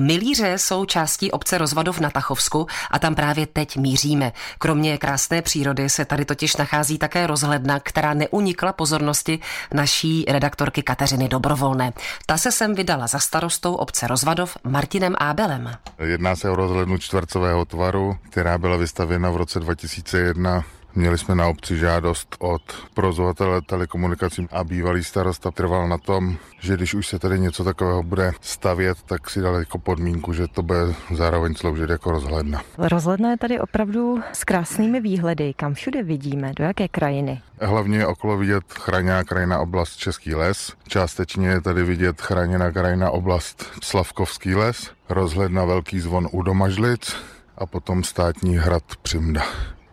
Milíře jsou částí obce Rozvadov na Tachovsku a tam právě teď míříme. Kromě krásné přírody se tady totiž nachází také rozhledna, která neunikla pozornosti naší redaktorky Kateřiny Dobrovolné. Ta se sem vydala za starostou obce Rozvadov Martinem Ábelem. Jedná se o rozhlednu čtvercového tvaru, která byla vystavěna v roce 2001 Měli jsme na obci žádost od provozovatele telekomunikací a bývalý starosta trval na tom, že když už se tady něco takového bude stavět, tak si dal jako podmínku, že to bude zároveň sloužit jako rozhledna. Rozhledna je tady opravdu s krásnými výhledy. Kam všude vidíme? Do jaké krajiny? Hlavně je okolo vidět chráněná krajina oblast Český les. Částečně je tady vidět chráněná krajina oblast Slavkovský les, rozhledna Velký zvon u Domažlic a potom státní hrad Přimda.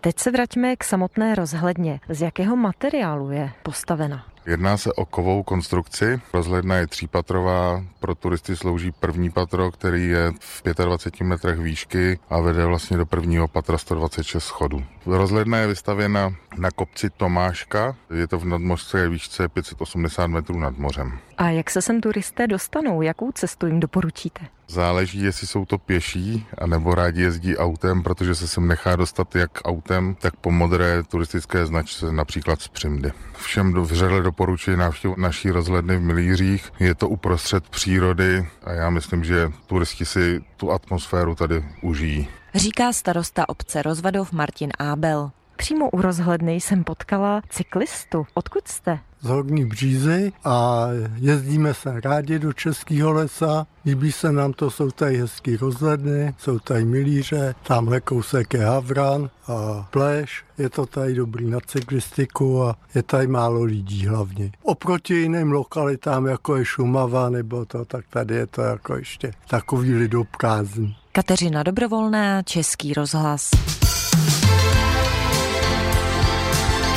Teď se vraťme k samotné rozhledně. Z jakého materiálu je postavena? Jedná se o kovou konstrukci. Rozhledna je třípatrová, pro turisty slouží první patro, který je v 25 metrech výšky a vede vlastně do prvního patra 126 schodů. Rozhledna je vystavěna na kopci Tomáška, je to v nadmořské výšce 580 metrů nad mořem. A jak se sem turisté dostanou? Jakou cestu jim doporučíte? Záleží, jestli jsou to pěší, anebo rádi jezdí autem, protože se sem nechá dostat jak autem, tak po modré turistické značce, například z Přimdy. Všem vřele doporučuji návštěvu naší rozhledny v Milířích. Je to uprostřed přírody a já myslím, že turisti si tu atmosféru tady užijí. Říká starosta obce Rozvadov Martin Ábel. Přímo u rozhledny jsem potkala cyklistu. Odkud jste? z Horní Břízy a jezdíme se rádi do Českého lesa. Líbí se nám to, jsou tady hezký rozhledny, jsou tady milíře, tamhle kousek je Havran a Pleš. Je to tady dobrý na cyklistiku a je tady málo lidí hlavně. Oproti jiným lokalitám, jako je Šumava nebo to, tak tady je to jako ještě takový lidoprázdný. Kateřina Dobrovolná, Český rozhlas.